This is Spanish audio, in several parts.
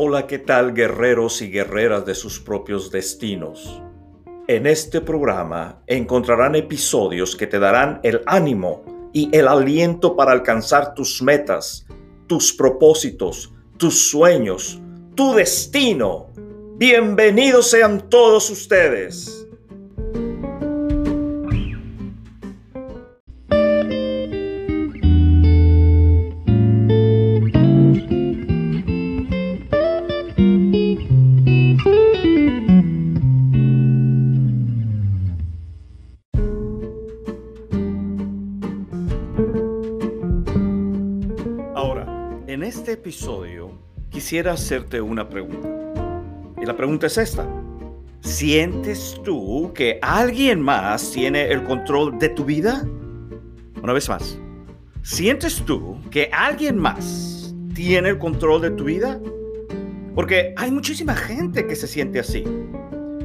Hola, ¿qué tal guerreros y guerreras de sus propios destinos? En este programa encontrarán episodios que te darán el ánimo y el aliento para alcanzar tus metas, tus propósitos, tus sueños, tu destino. Bienvenidos sean todos ustedes. Quisiera hacerte una pregunta. Y la pregunta es esta. ¿Sientes tú que alguien más tiene el control de tu vida? Una vez más. ¿Sientes tú que alguien más tiene el control de tu vida? Porque hay muchísima gente que se siente así.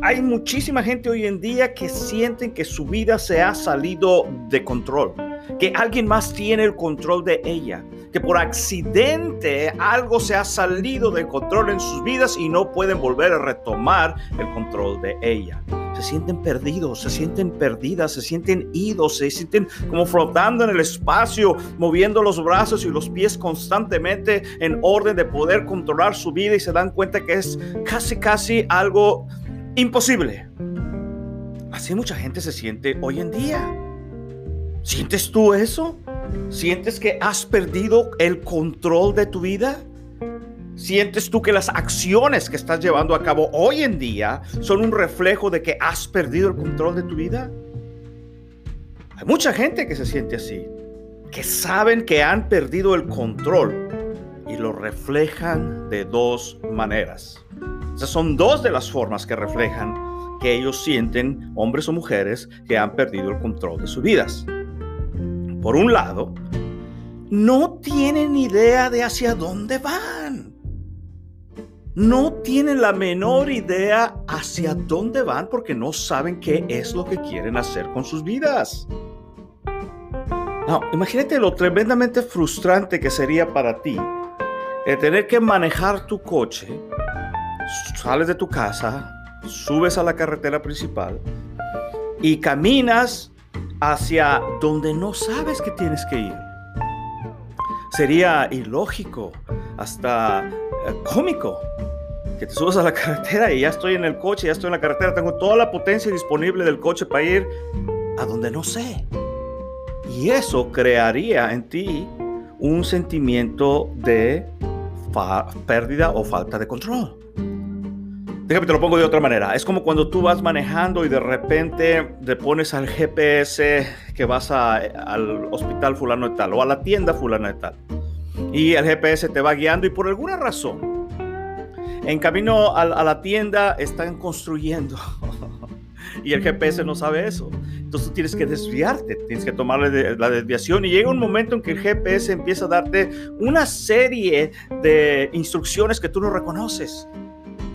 Hay muchísima gente hoy en día que sienten que su vida se ha salido de control, que alguien más tiene el control de ella, que por accidente algo se ha salido de control en sus vidas y no pueden volver a retomar el control de ella. Se sienten perdidos, se sienten perdidas, se sienten idos, se sienten como flotando en el espacio, moviendo los brazos y los pies constantemente en orden de poder controlar su vida y se dan cuenta que es casi, casi algo imposible. Así mucha gente se siente hoy en día. ¿Sientes tú eso? ¿Sientes que has perdido el control de tu vida? ¿Sientes tú que las acciones que estás llevando a cabo hoy en día son un reflejo de que has perdido el control de tu vida? Hay mucha gente que se siente así, que saben que han perdido el control y lo reflejan de dos maneras. Esas son dos de las formas que reflejan que ellos sienten, hombres o mujeres, que han perdido el control de sus vidas. Por un lado, no tienen idea de hacia dónde van. No tienen la menor idea hacia dónde van porque no saben qué es lo que quieren hacer con sus vidas. Imagínate lo tremendamente frustrante que sería para ti el tener que manejar tu coche sales de tu casa, subes a la carretera principal y caminas hacia donde no sabes que tienes que ir. Sería ilógico, hasta eh, cómico, que te subas a la carretera y ya estoy en el coche, ya estoy en la carretera, tengo toda la potencia disponible del coche para ir a donde no sé. Y eso crearía en ti un sentimiento de pérdida o falta de control. Déjame te lo pongo de otra manera. Es como cuando tú vas manejando y de repente te pones al GPS que vas al hospital fulano de tal o a la tienda fulano de tal. Y el GPS te va guiando y por alguna razón, en camino a, la tienda están construyendo. y el GPS no sabe eso. Entonces tú tienes que desviarte, tienes que tomar la desviación y llega un momento en que el GPS empieza a darte una serie de instrucciones que tú no reconoces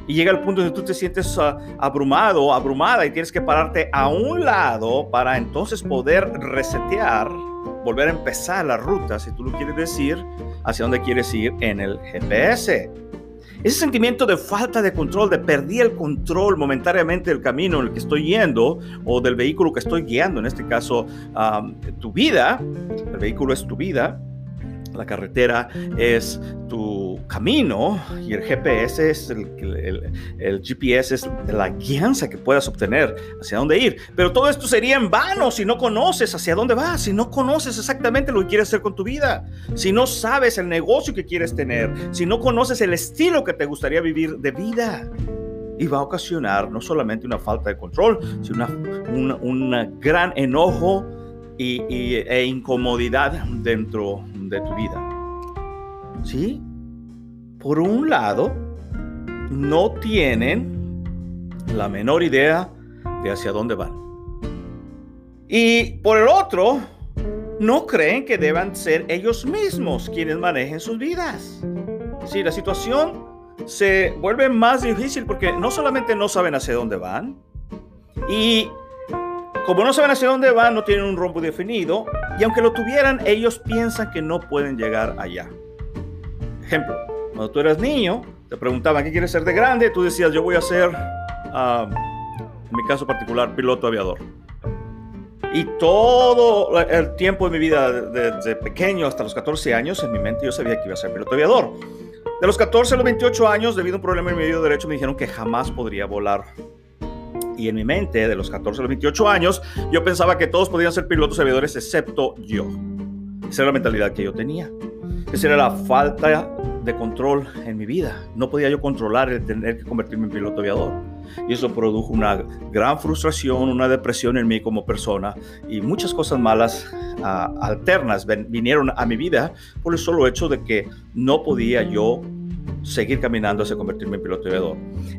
y llega el punto donde tú te sientes uh, abrumado, abrumada y tienes que pararte a un lado para entonces poder resetear, volver a empezar la ruta, si tú lo quieres decir, hacia dónde quieres ir en el GPS. Ese sentimiento de falta de control, de perdí el control momentáneamente del camino en el que estoy yendo o del vehículo que estoy guiando, en este caso um, tu vida, el vehículo es tu vida, la carretera es tu camino y el GPS es el, el, GPS es la guianza que puedas obtener hacia dónde ir. Pero todo esto sería en vano si no conoces hacia dónde vas, si no conoces exactamente lo que quieres hacer con tu vida, si no sabes el negocio que quieres tener, si no conoces el estilo que te gustaría vivir de vida. Y va a ocasionar no solamente una falta de control, sino un gran enojo y, e incomodidad dentro de tu vida. ¿Sí? Por un lado, no tienen la menor idea de hacia dónde van. Y por el otro, no creen que deban ser ellos mismos quienes manejen sus vidas. Sí, la situación se vuelve más difícil porque no solamente no saben hacia dónde van, y como no saben hacia dónde van, no tienen un rumbo definido, y aunque lo tuvieran, ellos piensan que no pueden llegar allá. Ejemplo, cuando tú eras niño, te preguntaban, ¿qué quieres ser de grande? Tú decías, yo voy a ser, ah, en mi caso particular, piloto aviador. Y todo el tiempo de mi vida, desde pequeño hasta los 14 años, en mi mente yo sabía que iba a ser piloto aviador. De los 14 a los 28 años, debido a un problema en mi medio derecho, me dijeron que jamás podría volar. Y en mi mente, de los 14 a los 28 años, yo pensaba que todos podían ser pilotos aviadores excepto yo. Esa era la mentalidad que yo tenía. Esa era la falta de control en mi vida. No podía yo controlar el tener que convertirme en piloto aviador. Y eso produjo una gran frustración, una depresión en mí como persona y muchas cosas malas uh, alternas vinieron a mi vida por el solo hecho de que no podía yo seguir caminando hacia convertirme en piloto aviador.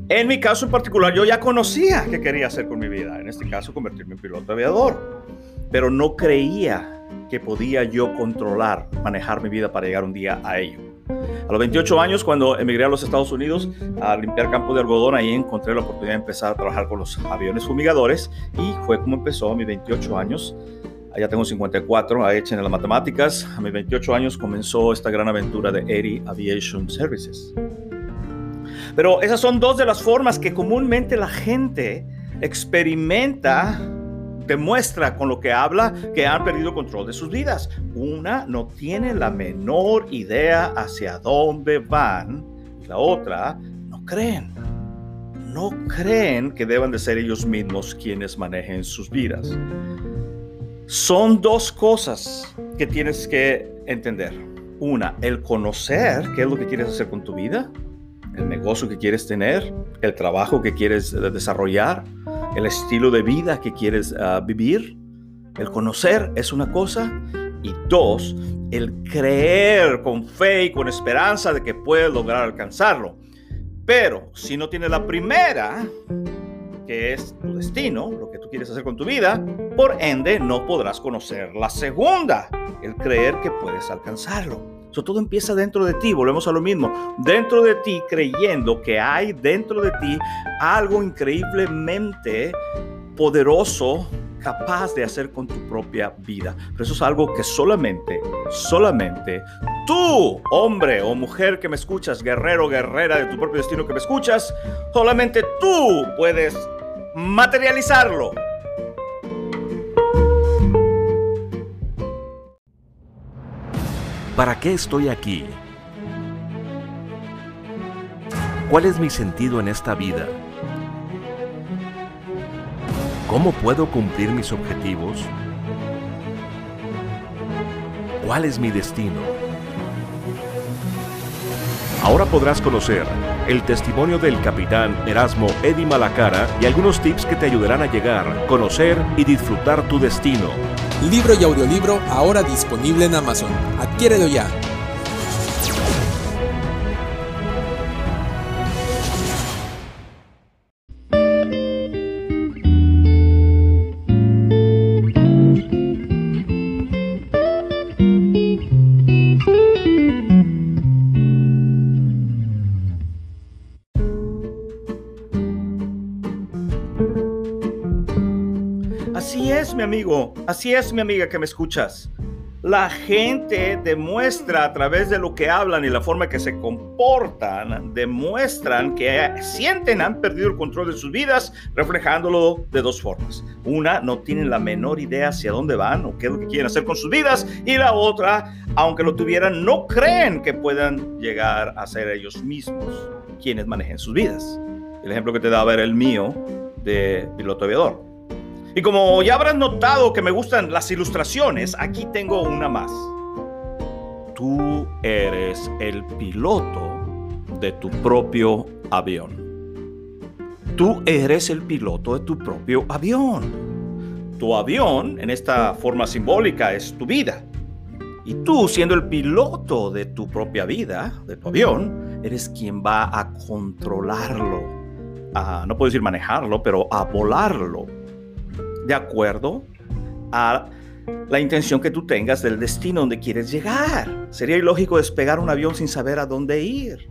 En mi caso en particular, yo ya conocía qué quería hacer con mi vida. En este caso, convertirme en piloto aviador. Pero no creía que podía yo controlar, manejar mi vida para llegar un día a ello. A los 28 años, cuando emigré a los Estados Unidos a limpiar campo de algodón, ahí encontré la oportunidad de empezar a trabajar con los aviones fumigadores y fue como empezó a mis 28 años. Allá tengo 54, ahí echen las matemáticas. A mis 28 años comenzó esta gran aventura de Eddie Aviation Services. Pero esas son dos de las formas que comúnmente la gente experimenta demuestra con lo que habla que han perdido control de sus vidas. Una no tiene la menor idea hacia dónde van y la otra no creen. No creen que deban de ser ellos mismos quienes manejen sus vidas. Son dos cosas que tienes que entender. Una, el conocer qué es lo que quieres hacer con tu vida, el negocio que quieres tener, el trabajo que quieres desarrollar, el estilo de vida que quieres ah, vivir. El conocer es una cosa y dos, el creer con fe y con esperanza de que puedes lograr alcanzarlo. Pero si no tienes la primera, que es tu destino, lo que tú quieres hacer con tu vida, por ende no podrás conocer la segunda, el creer que puedes alcanzarlo. Eso todo empieza dentro de ti, volvemos a lo mismo, dentro de ti creyendo que hay dentro de ti algo increíblemente poderoso capaz de hacer con tu propia vida. Pero eso es algo que solamente, solamente tú, hombre o mujer que me escuchas, guerrero, guerrera de tu propio destino que me escuchas, solamente tú puedes materializarlo. ¿Para qué estoy aquí? ¿Cuál es mi sentido en esta vida? ¿Cómo puedo cumplir mis objetivos? ¿Cuál es mi destino? Ahora podrás conocer el testimonio del capitán Erasmo Eddy Malacara y algunos tips que te ayudarán a llegar, conocer y disfrutar tu destino libro y audiolibro ahora disponible en Amazon. Adquiérelo ya. mi amigo, así es mi amiga que me escuchas. La gente demuestra a través de lo que hablan y la forma que se comportan, demuestran que sienten han perdido el control de sus vidas, reflejándolo de dos formas. Una, no tienen la menor idea hacia dónde van o qué es lo que quieren hacer con sus vidas. Y la otra, aunque lo tuvieran, no creen que puedan llegar a ser ellos mismos quienes manejen sus vidas. El ejemplo que te da a ver el mío de piloto aviador. Y como ya habrás notado que me gustan las ilustraciones, aquí tengo una más. Tú eres el piloto de tu propio avión. Tú eres el piloto de tu propio avión. Tu avión, en esta forma simbólica, es tu vida. Y tú, siendo el piloto de tu propia vida, de tu avión, eres quien va a controlarlo. no puedo decir manejarlo, pero a volarlo de acuerdo a la intención que tú tengas del destino donde quieres llegar. Sería ilógico despegar un avión sin saber a dónde ir.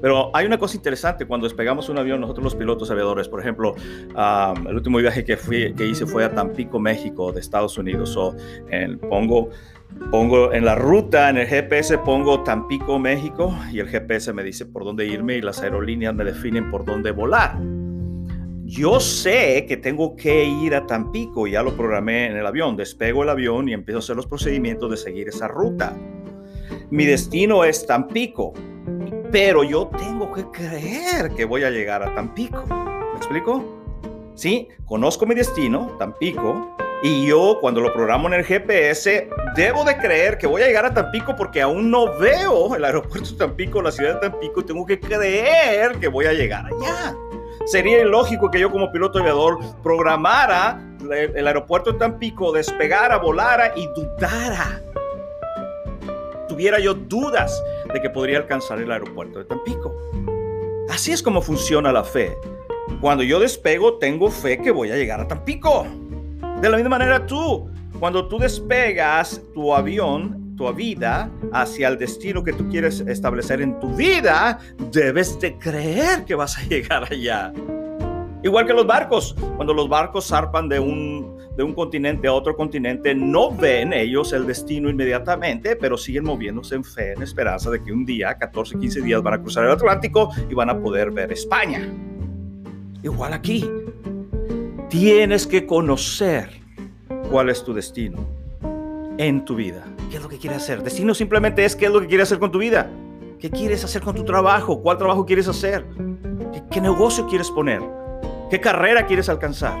Pero hay una cosa interesante, cuando despegamos un avión, nosotros los pilotos aviadores, por ejemplo, el último viaje que, fui, que hice fue a Tampico, México, de Estados Unidos. o pongo, pongo en la ruta, en el GPS pongo Tampico, México, y el GPS me dice por dónde irme y las aerolíneas me definen por dónde volar. Yo sé que tengo que ir a Tampico, ya lo programé en el avión, despego el avión y empiezo a hacer los procedimientos de seguir esa ruta. Mi destino es Tampico, pero yo tengo que creer que voy a llegar a Tampico. ¿Me explico? Sí, conozco mi destino, Tampico, y yo cuando lo programo en el GPS, debo de creer que voy a llegar a Tampico porque aún no veo el aeropuerto de Tampico, la ciudad de Tampico, tengo que creer que voy a llegar allá. Sería ilógico que yo como piloto aviador programara el aeropuerto de Tampico, despegara, volara y dudara tuviera yo dudas de que podría alcanzar el aeropuerto de Tampico. Así es como funciona la fe. Cuando yo despego, tengo fe que voy a llegar a Tampico. De la misma manera tú, cuando tú despegas tu avión, tu vida, hacia el destino que tú quieres establecer en tu vida, debes de creer que vas a llegar allá. Igual que los barcos, cuando los barcos zarpan de un, de un continente a otro continente, no ven ellos el destino inmediatamente, pero siguen moviéndose en fe, en esperanza de que un día, 14, 15 días, van a cruzar el Atlántico y van a poder ver España. Igual aquí, tienes que conocer cuál es tu destino en tu vida. ¿Qué es lo que quieres hacer? Destino simplemente es qué es lo que quieres hacer con tu vida. ¿Qué quieres hacer con tu trabajo? ¿Cuál trabajo quieres hacer? ¿Qué, negocio quieres poner? ¿Qué carrera quieres alcanzar?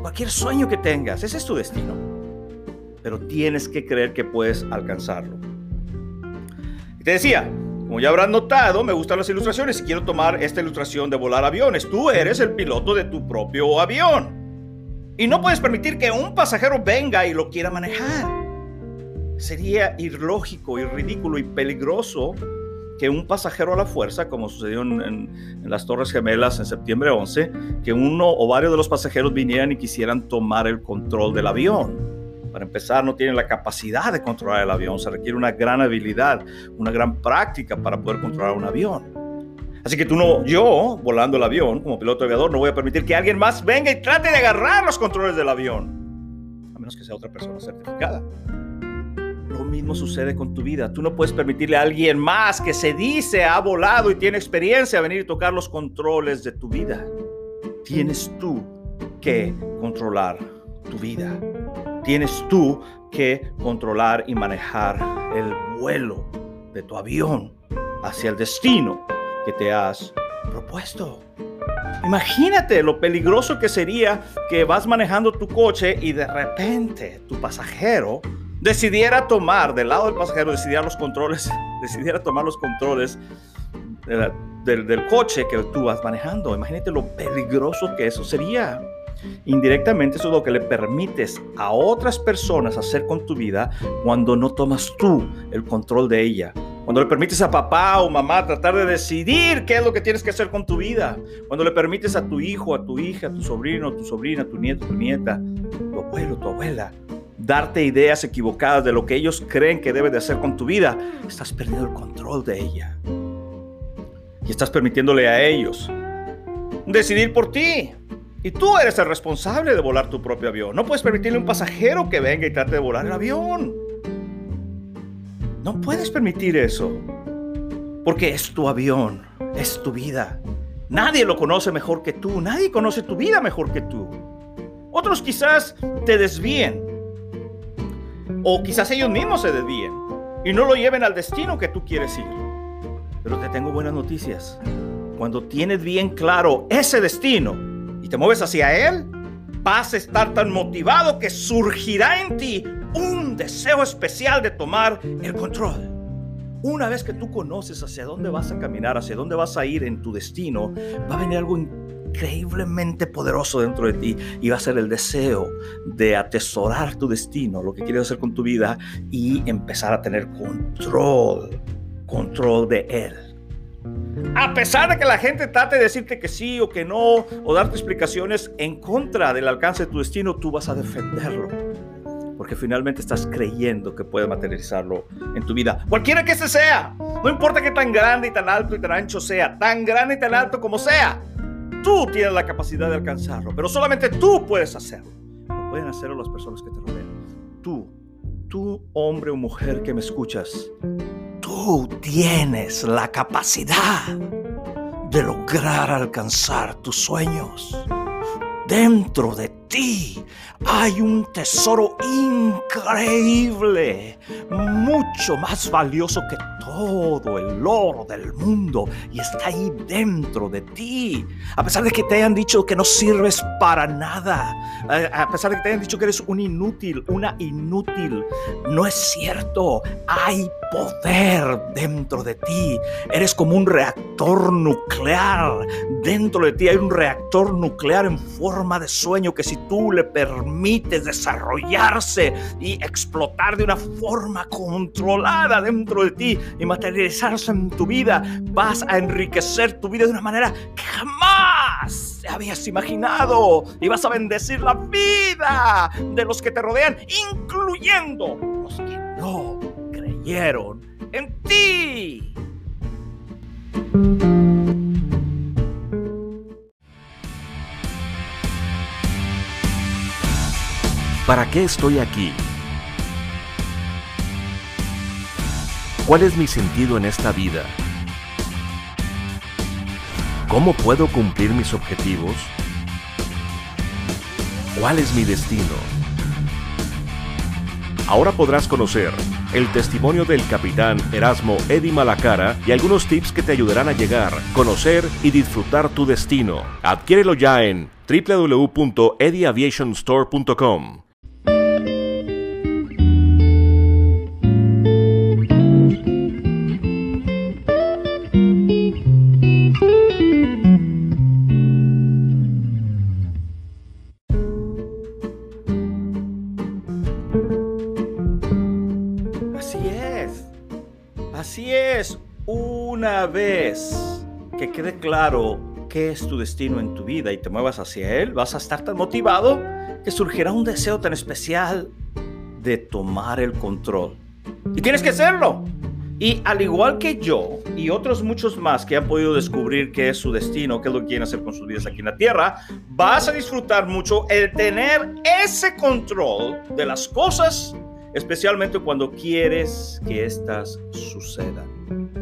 Cualquier sueño que tengas, ese es tu destino. Pero tienes que creer que puedes alcanzarlo. Te decía, como ya habrás notado, me gustan las ilustraciones y quiero tomar esta ilustración de volar aviones. Tú eres el piloto de tu propio avión. Y no puedes permitir que un pasajero venga y lo quiera manejar. Sería ilógico y ridículo y peligroso que un pasajero a la fuerza, como sucedió en, las Torres Gemelas en septiembre 11, que uno o varios de los pasajeros vinieran y quisieran tomar el control del avión. Para empezar, no tienen la capacidad de controlar el avión, se requiere una gran habilidad, una gran práctica para poder controlar un avión. Así que tú no, yo, volando el avión como piloto aviador, no voy a permitir que alguien más venga y trate de agarrar los controles del avión, a menos que sea otra persona certificada. Lo mismo sucede con tu vida. Tú no puedes permitirle a alguien más que se dice ha volado y tiene experiencia a venir y tocar los controles de tu vida. Tienes tú que controlar tu vida. Tienes tú que controlar y manejar el vuelo de tu avión hacia el destino que te has propuesto. Imagínate lo peligroso que sería que vas manejando tu coche y de repente tu pasajero decidiera tomar del lado del pasajero, decidiera los controles, decidiera tomar los controles del, coche que tú vas manejando. Imagínate lo peligroso que eso sería. Indirectamente eso es lo que le permites a otras personas hacer con tu vida cuando no tomas tú el control de ella. Cuando le permites a papá o mamá tratar de decidir qué es lo que tienes que hacer con tu vida. Cuando le permites a tu hijo, a tu hija, a tu sobrino, a tu sobrina, a tu nieto, a tu nieta, tu abuelo, tu abuela, darte ideas equivocadas de lo que ellos creen que debes de hacer con tu vida, estás perdiendo el control de ella. Y estás permitiéndole a ellos decidir por ti. Y tú eres el responsable de volar tu propio avión. No puedes permitirle a un pasajero que venga y trate de volar el avión. No puedes permitir eso. Porque es tu avión, es tu vida. Nadie lo conoce mejor que tú. Nadie conoce tu vida mejor que tú. Otros quizás te desvíen o quizás ellos mismos se desvíen y no lo lleven al destino que tú quieres ir. Pero te tengo buenas noticias. Cuando tienes bien claro ese destino y te mueves hacia él, vas a estar tan motivado que surgirá en ti un deseo especial de tomar el control. Una vez que tú conoces hacia dónde vas a caminar, hacia dónde vas a ir en tu destino, va a venir algo increíblemente poderoso dentro de ti y va a ser el deseo de atesorar tu destino, lo que quieres hacer con tu vida y empezar a tener control, control de él. A pesar de que la gente trate de decirte que sí o que no, o darte explicaciones en contra del alcance de tu destino, tú vas a defenderlo porque finalmente estás creyendo que puedes materializarlo en tu vida. Cualquiera que ese sea, no importa que tan grande y tan alto y tan ancho sea, tan grande y tan alto como sea, tú tienes la capacidad de alcanzarlo, pero solamente tú puedes hacerlo. No pueden hacerlo las personas que te rodean. Tú, tú hombre o mujer que me escuchas, tú tienes la capacidad de lograr alcanzar tus sueños. Dentro de ti hay un tesoro increíble, mucho más valioso que todo el oro del mundo y está ahí dentro de ti. A pesar de que te hayan dicho que no sirves para nada, a pesar de que te hayan dicho que eres un inútil, una inútil, no es cierto. Hay poder dentro de ti. Eres como un reactor nuclear. Dentro de ti hay un reactor nuclear en forma de sueño que si tú le permites desarrollarse y explotar de una forma controlada dentro de ti y materializarse en tu vida, vas a enriquecer tu vida de una manera que jamás habías imaginado y vas a bendecir la vida de los que te rodean, incluyendo los que no creyeron en ti. ¿Para qué estoy aquí? ¿Cuál es mi sentido en esta vida? ¿Cómo puedo cumplir mis objetivos? ¿Cuál es mi destino? Ahora podrás conocer el testimonio del capitán Erasmo Eddy Malacara y algunos tips que te ayudarán a llegar, conocer y disfrutar tu destino. Adquiérelo ya en www.edyaviationstore.com. claro qué es tu destino en tu vida y te muevas hacia él, vas a estar tan motivado que surgirá un deseo tan especial de tomar el control. Y tienes que hacerlo. Y al igual que yo y otros muchos más que han podido descubrir qué es su destino, qué es lo que quieren hacer con sus vidas aquí en la Tierra, vas a disfrutar mucho el tener ese control de las cosas, especialmente cuando quieres que éstas sucedan.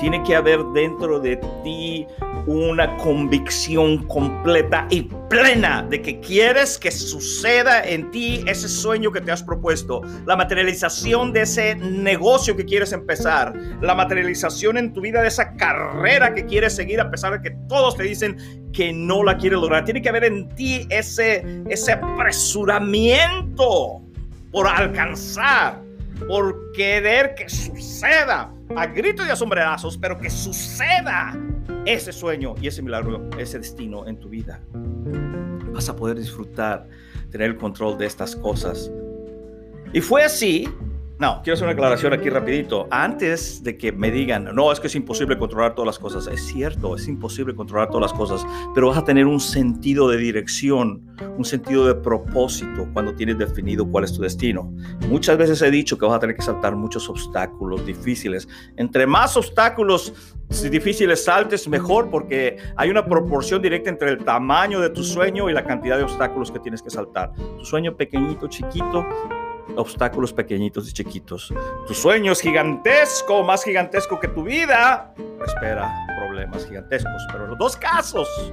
Tiene que haber dentro de ti una convicción completa y plena de que quieres que suceda en ti ese sueño que te has propuesto, la materialización de ese negocio que quieres empezar, la materialización en tu vida de esa carrera que quieres seguir a pesar de que todos te dicen que no la quieres lograr. Tiene que haber en ti ese, ese apresuramiento por alcanzar, por querer que suceda a gritos y a sombrerazos, pero que suceda ese sueño y ese milagro, ese destino en tu vida. Vas a poder disfrutar, tener el control de estas cosas. Y fue así no, quiero hacer una aclaración aquí rapidito. Antes de que me digan, no, es que es imposible controlar todas las cosas. Es cierto, es imposible controlar todas las cosas, pero vas a tener un sentido de dirección, un sentido de propósito cuando tienes definido cuál es tu destino. Muchas veces he dicho que vas a tener que saltar muchos obstáculos difíciles. Entre más obstáculos difíciles saltes, mejor, porque hay una proporción directa entre el tamaño de tu sueño y la cantidad de obstáculos que tienes que saltar. Tu sueño pequeñito, chiquito, obstáculos pequeñitos y chiquitos. Tu sueño es gigantesco, más gigantesco que tu vida. Espera problemas gigantescos, pero en los dos casos,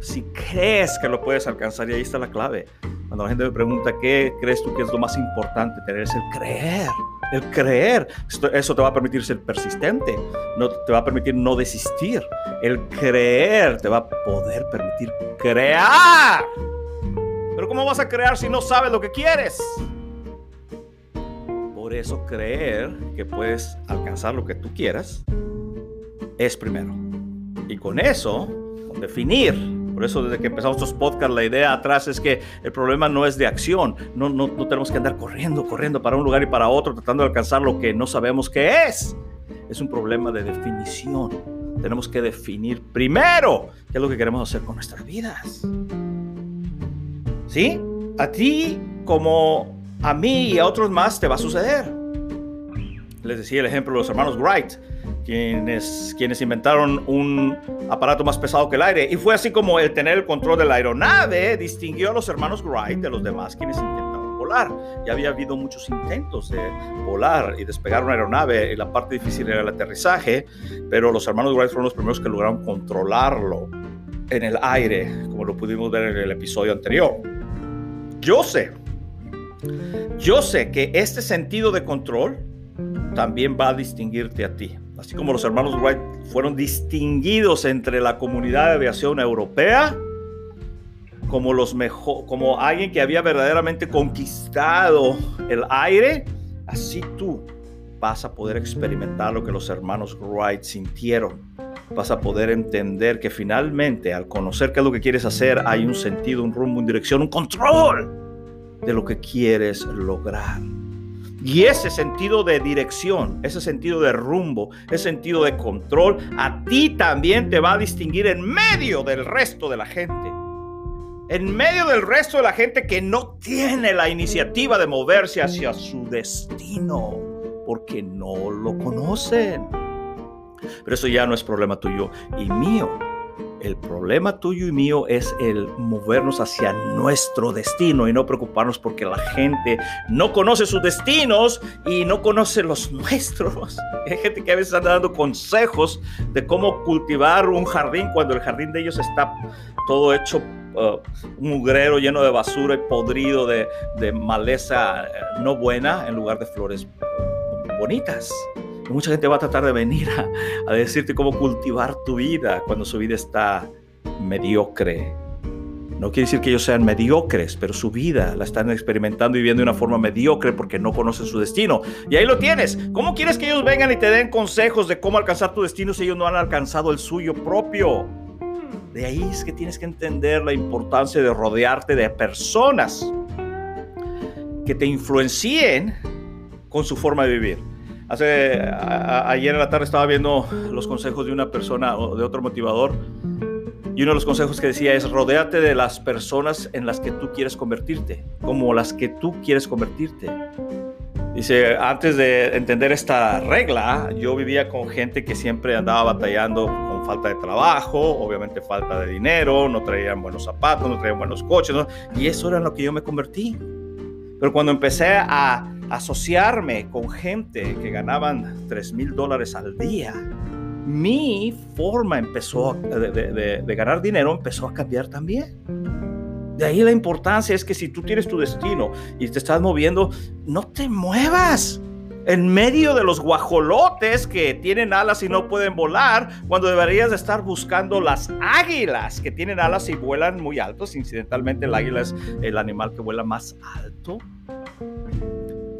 si crees que lo puedes alcanzar, y ahí está la clave. Cuando la gente me pregunta qué crees tú que es lo más importante tener, es el creer. El creer. eso te va a permitir ser persistente, no, te va a permitir no desistir. El creer te va a poder permitir crear. Pero ¿cómo vas a crear si no sabes lo que quieres? Por eso creer que puedes alcanzar lo que tú quieras es primero. Y con eso, con definir, por eso desde que empezamos estos podcasts, la idea atrás es que el problema no es de acción. No, no, no tenemos que andar corriendo, corriendo para un lugar y para otro, tratando de alcanzar lo que no sabemos qué es. Es un problema de definición. Tenemos que definir primero qué es lo que queremos hacer con nuestras vidas. ¿Sí? A ti como a mí y a otros más te va a suceder. Les decía el ejemplo de los hermanos Wright, quienes, quienes inventaron un aparato más pesado que el aire. Y fue así como el tener el control de la aeronave distinguió a los hermanos Wright de los demás quienes intentaron volar. Ya había habido muchos intentos de volar y despegar una aeronave y la parte difícil era el aterrizaje, pero los hermanos Wright fueron los primeros que lograron controlarlo en el aire, como lo pudimos ver en el episodio anterior. Yo sé, yo sé que este sentido de control también va a distinguirte a ti. Así como los hermanos Wright fueron distinguidos entre la comunidad de aviación europea como los mejor, como alguien que había verdaderamente conquistado el aire, así tú vas a poder experimentar lo que los hermanos Wright sintieron. Vas a poder entender que finalmente al conocer qué es lo que quieres hacer, hay un sentido, un rumbo, una dirección, un control de lo que quieres lograr. Y ese sentido de dirección, ese sentido de rumbo, ese sentido de control, a ti también te va a distinguir en medio del resto de la gente. En medio del resto de la gente que no tiene la iniciativa de moverse hacia su destino, porque no lo conocen. Pero eso ya no es problema tuyo y mío. El problema tuyo y mío es el movernos hacia nuestro destino y no preocuparnos porque la gente no conoce sus destinos y no conoce los nuestros. Hay gente que a veces anda dando consejos de cómo cultivar un jardín cuando el jardín de ellos está todo hecho uh, un mugrero lleno de basura y podrido de, maleza eh, no buena en lugar de flores bonitas mucha gente va a tratar de venir a, decirte cómo cultivar tu vida cuando su vida está mediocre. No quiere decir que ellos sean mediocres, pero su vida la están experimentando y viendo de una forma mediocre porque no conocen su destino. Y ahí lo tienes. ¿Cómo quieres que ellos vengan y te den consejos de cómo alcanzar tu destino si ellos no han alcanzado el suyo propio? De ahí es que tienes que entender la importancia de rodearte de personas que te influencien con su forma de vivir. Hace, ayer en la tarde estaba viendo los consejos de una persona o de otro motivador y uno de los consejos que decía es rodéate de las personas en las que tú quieres convertirte, como las que tú quieres convertirte. Dice, antes de entender esta regla, yo vivía con gente que siempre andaba batallando con falta de trabajo, obviamente falta de dinero, no traían buenos zapatos, no traían buenos coches, y eso era en lo que yo me convertí. Pero cuando empecé a asociarme con gente que ganaban 3 mil dólares al día, mi forma empezó de, de, ganar dinero empezó a cambiar también. De ahí la importancia es que si tú tienes tu destino y te estás moviendo, no te muevas en medio de los guajolotes que tienen alas y no pueden volar, cuando deberías estar buscando las águilas que tienen alas y vuelan muy altos. Incidentalmente el águila es el animal que vuela más alto.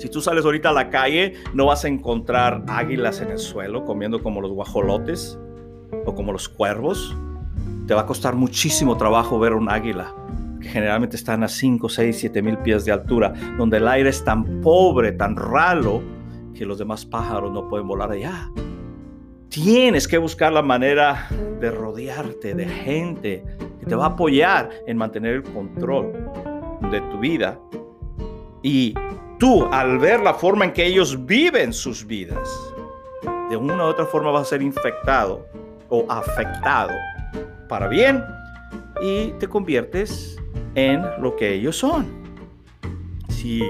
Si tú sales ahorita a la calle, no vas a encontrar águilas en el suelo comiendo como los guajolotes o como los cuervos. Te va a costar muchísimo trabajo ver un águila, que generalmente están a 5, 6, 7 mil pies de altura, donde el aire es tan pobre, tan ralo, que los demás pájaros no pueden volar allá. Tienes que buscar la manera de rodearte de gente que te va a apoyar en mantener el control de tu vida y tú, al ver la forma en que ellos viven sus vidas, de una u otra forma vas a ser infectado o afectado para bien y te conviertes en lo que ellos son. Si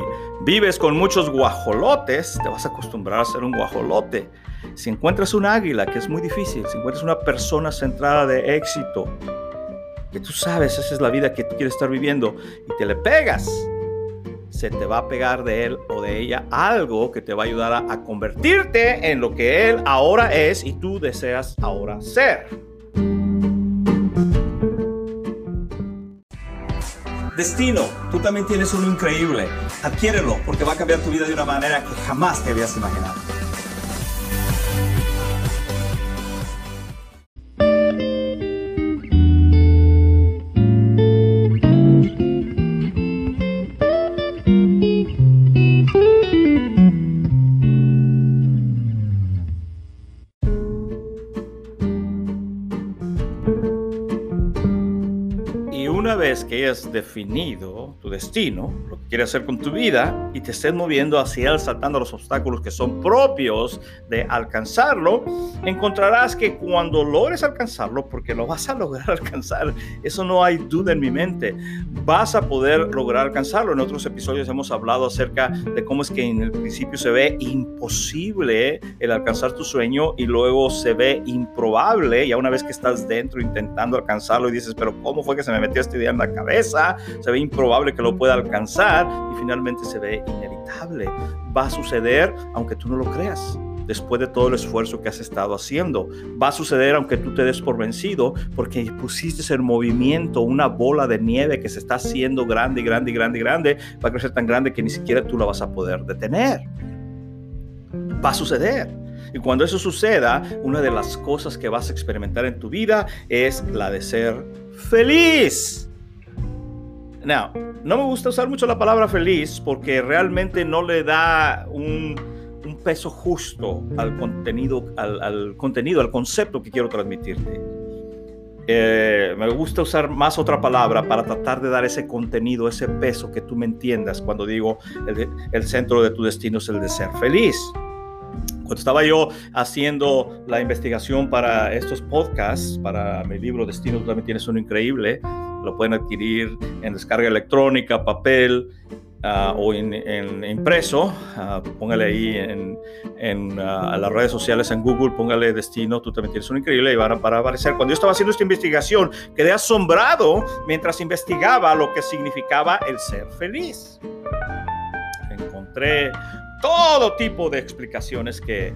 vives con muchos guajolotes, te vas a acostumbrar a ser un guajolote. Si encuentras un águila, que es muy difícil, si encuentras una persona centrada de éxito, que tú sabes, esa es la vida que tú quieres estar viviendo, y te le pegas, se te va a pegar de él o de ella algo que te va a ayudar a, convertirte en lo que él ahora es y tú deseas ahora ser. Destino, tú también tienes uno increíble. Adquiérelo porque va a cambiar tu vida de una manera que jamás te habías imaginado. Que hayas definido tu destino, lo que quieres hacer con tu vida, y te estés moviendo hacia él, saltando los obstáculos que son propios de alcanzarlo, encontrarás que cuando logres alcanzarlo, porque lo vas a lograr alcanzar, eso no hay duda en mi mente, vas a poder lograr alcanzarlo. En otros episodios hemos hablado acerca de cómo es que en el principio se ve imposible el alcanzar tu sueño y luego se ve improbable, y una vez que estás dentro intentando alcanzarlo y dices, pero ¿cómo fue que se me metió esta idea en la cabeza? Se ve improbable que lo pueda alcanzar y finalmente se ve inevitable. Va a suceder aunque tú no lo creas después de todo el esfuerzo que has estado haciendo. Va a suceder aunque tú te des por vencido, porque pusiste en movimiento una bola de nieve que se está haciendo grande, grande, grande, grande, va a crecer tan grande que ni siquiera tú la vas a poder detener. Va a suceder. Y cuando eso suceda, una de las cosas que vas a experimentar en tu vida es la de ser feliz. Now, no me gusta usar mucho la palabra feliz porque realmente no le da un, peso justo al contenido, al, contenido, al concepto que quiero transmitirte. Eh, me gusta usar más otra palabra para tratar de dar ese contenido, ese peso que tú me entiendas cuando digo el, el centro de tu destino es el de ser feliz. Cuando estaba yo haciendo la investigación para estos podcasts, para mi libro Destino, tú también tienes uno increíble, lo pueden adquirir en descarga electrónica, papel uh, o en, impreso. Uh, póngale ahí en, en uh, las redes sociales, en Google, póngale Destino, tú también tienes uno increíble y van a, van a aparecer. Cuando yo estaba haciendo esta investigación, quedé asombrado mientras investigaba lo que significaba el ser feliz. Encontré todo tipo de explicaciones que,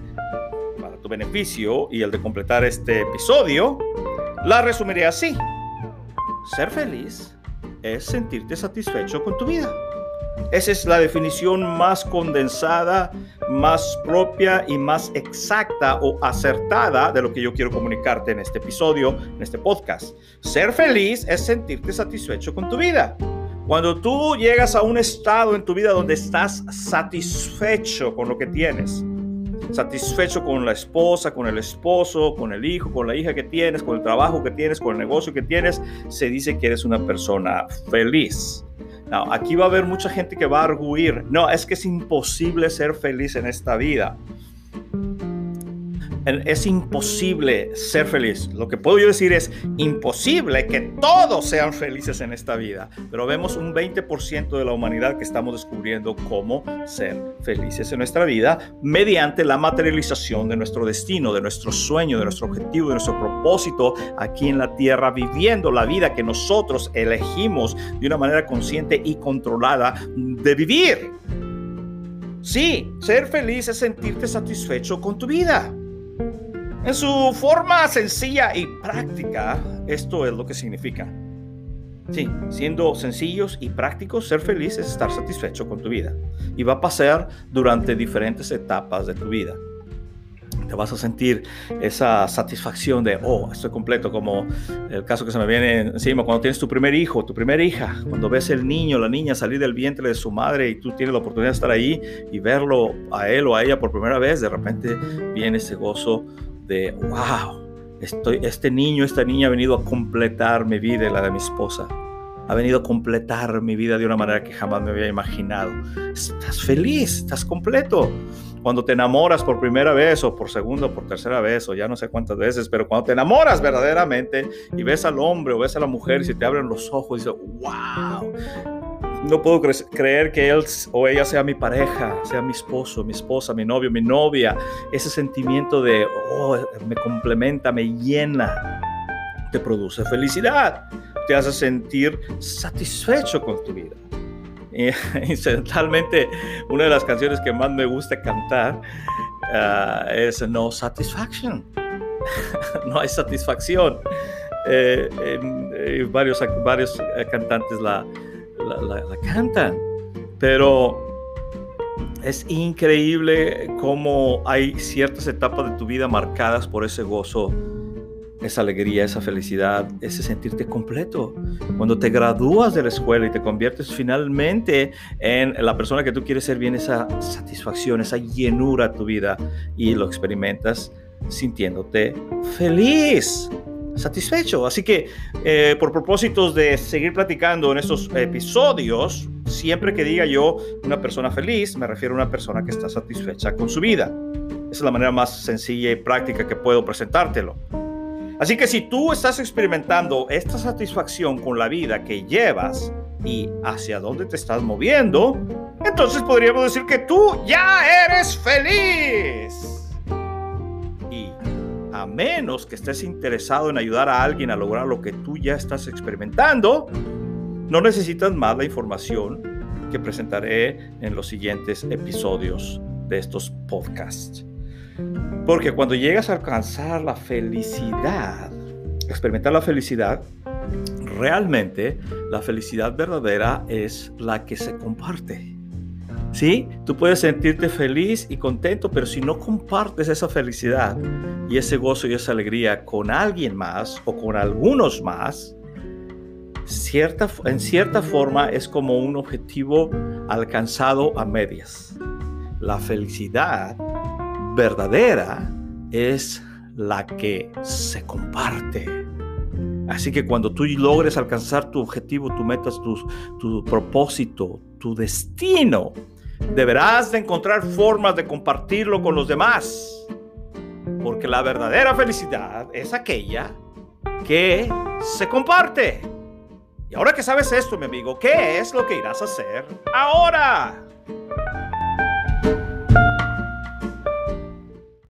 para tu beneficio y el de completar este episodio, la resumiré así. Ser feliz es sentirte satisfecho con tu vida. Esa es la definición más condensada, más propia y más exacta o acertada de lo que yo quiero comunicarte en este episodio, en este podcast. Ser feliz es sentirte satisfecho con tu vida. Cuando tú llegas a un estado en tu vida donde estás satisfecho con lo que tienes, satisfecho con la esposa, con el esposo, con el hijo, con la hija que tienes, con el trabajo que tienes, con el negocio que tienes, se dice que eres una persona feliz. aquí va a haber mucha gente que va a arguir, no, es que es imposible ser feliz en esta vida es imposible ser feliz. Lo que puedo yo decir es imposible que todos sean felices en esta vida, pero vemos un 20% de la humanidad que estamos descubriendo cómo ser felices en nuestra vida mediante la materialización de nuestro destino, de nuestro sueño, de nuestro objetivo, de nuestro propósito aquí en la tierra, viviendo la vida que nosotros elegimos de una manera consciente y controlada de vivir. Sí, ser feliz es sentirte satisfecho con tu vida. En su forma sencilla y práctica, esto es lo que significa. Sí, siendo sencillos y prácticos, ser feliz es estar satisfecho con tu vida. Y va a pasar durante diferentes etapas de tu vida. Te vas a sentir esa satisfacción de, oh, estoy completo, como el caso que se me viene encima, cuando tienes tu primer hijo, tu primera hija, cuando ves el niño, la niña salir del vientre de su madre y tú tienes la oportunidad de estar ahí y verlo a él o a ella por primera vez, de repente viene ese gozo de, wow, estoy, este niño, esta niña ha venido a completar mi vida y la de mi esposa. Ha venido a completar mi vida de una manera que jamás me había imaginado. Estás feliz, estás completo. Cuando te enamoras por primera vez o por segunda o por tercera vez o ya no sé cuántas veces, pero cuando te enamoras verdaderamente y ves al hombre o ves a la mujer y se te abren los ojos y dices, wow, no puedo creer que él o ella sea mi pareja, sea mi esposo, mi esposa, mi novio, mi novia. Ese sentimiento de, oh, me complementa, me llena, te produce felicidad, te hace sentir satisfecho con tu vida. Y, incidentalmente, una de las canciones que más me gusta cantar ah, es No Satisfaction. no hay satisfacción. Eh, varios, varios eh, cantantes la, la, cantan. Pero es increíble cómo hay ciertas etapas de tu vida marcadas por ese gozo, esa alegría, esa felicidad, ese sentirte completo. Cuando te gradúas de la escuela y te conviertes finalmente en la persona que tú quieres ser, viene esa satisfacción, esa llenura a tu vida y lo experimentas sintiéndote feliz. Satisfecho. Así que eh, por propósitos de seguir platicando en estos episodios, siempre que diga yo una persona feliz, me refiero a una persona que está satisfecha con su vida. Esa es la manera más sencilla y práctica que puedo presentártelo. Así que si tú estás experimentando esta satisfacción con la vida que llevas y hacia dónde te estás moviendo, entonces podríamos decir que tú ya eres feliz. A menos que estés interesado en ayudar a alguien a lograr lo que tú ya estás experimentando, no necesitas más la información que presentaré en los siguientes episodios de estos podcasts. Porque cuando llegas a alcanzar la felicidad, experimentar la felicidad, realmente la felicidad verdadera es la que se comparte. ¿Sí? Tú puedes sentirte feliz y contento, pero si no compartes esa felicidad y ese gozo y esa alegría con alguien más o con algunos más, cierta, en cierta forma es como un objetivo alcanzado a medias. La felicidad verdadera es la que se comparte. Así que cuando tú logres alcanzar tu objetivo, tu meta, tu, tu propósito, tu destino, deberás de encontrar formas de compartirlo con los demás. Porque la verdadera felicidad es aquella que se comparte. Y ahora que sabes esto, mi amigo, ¿qué es lo que irás a hacer ahora?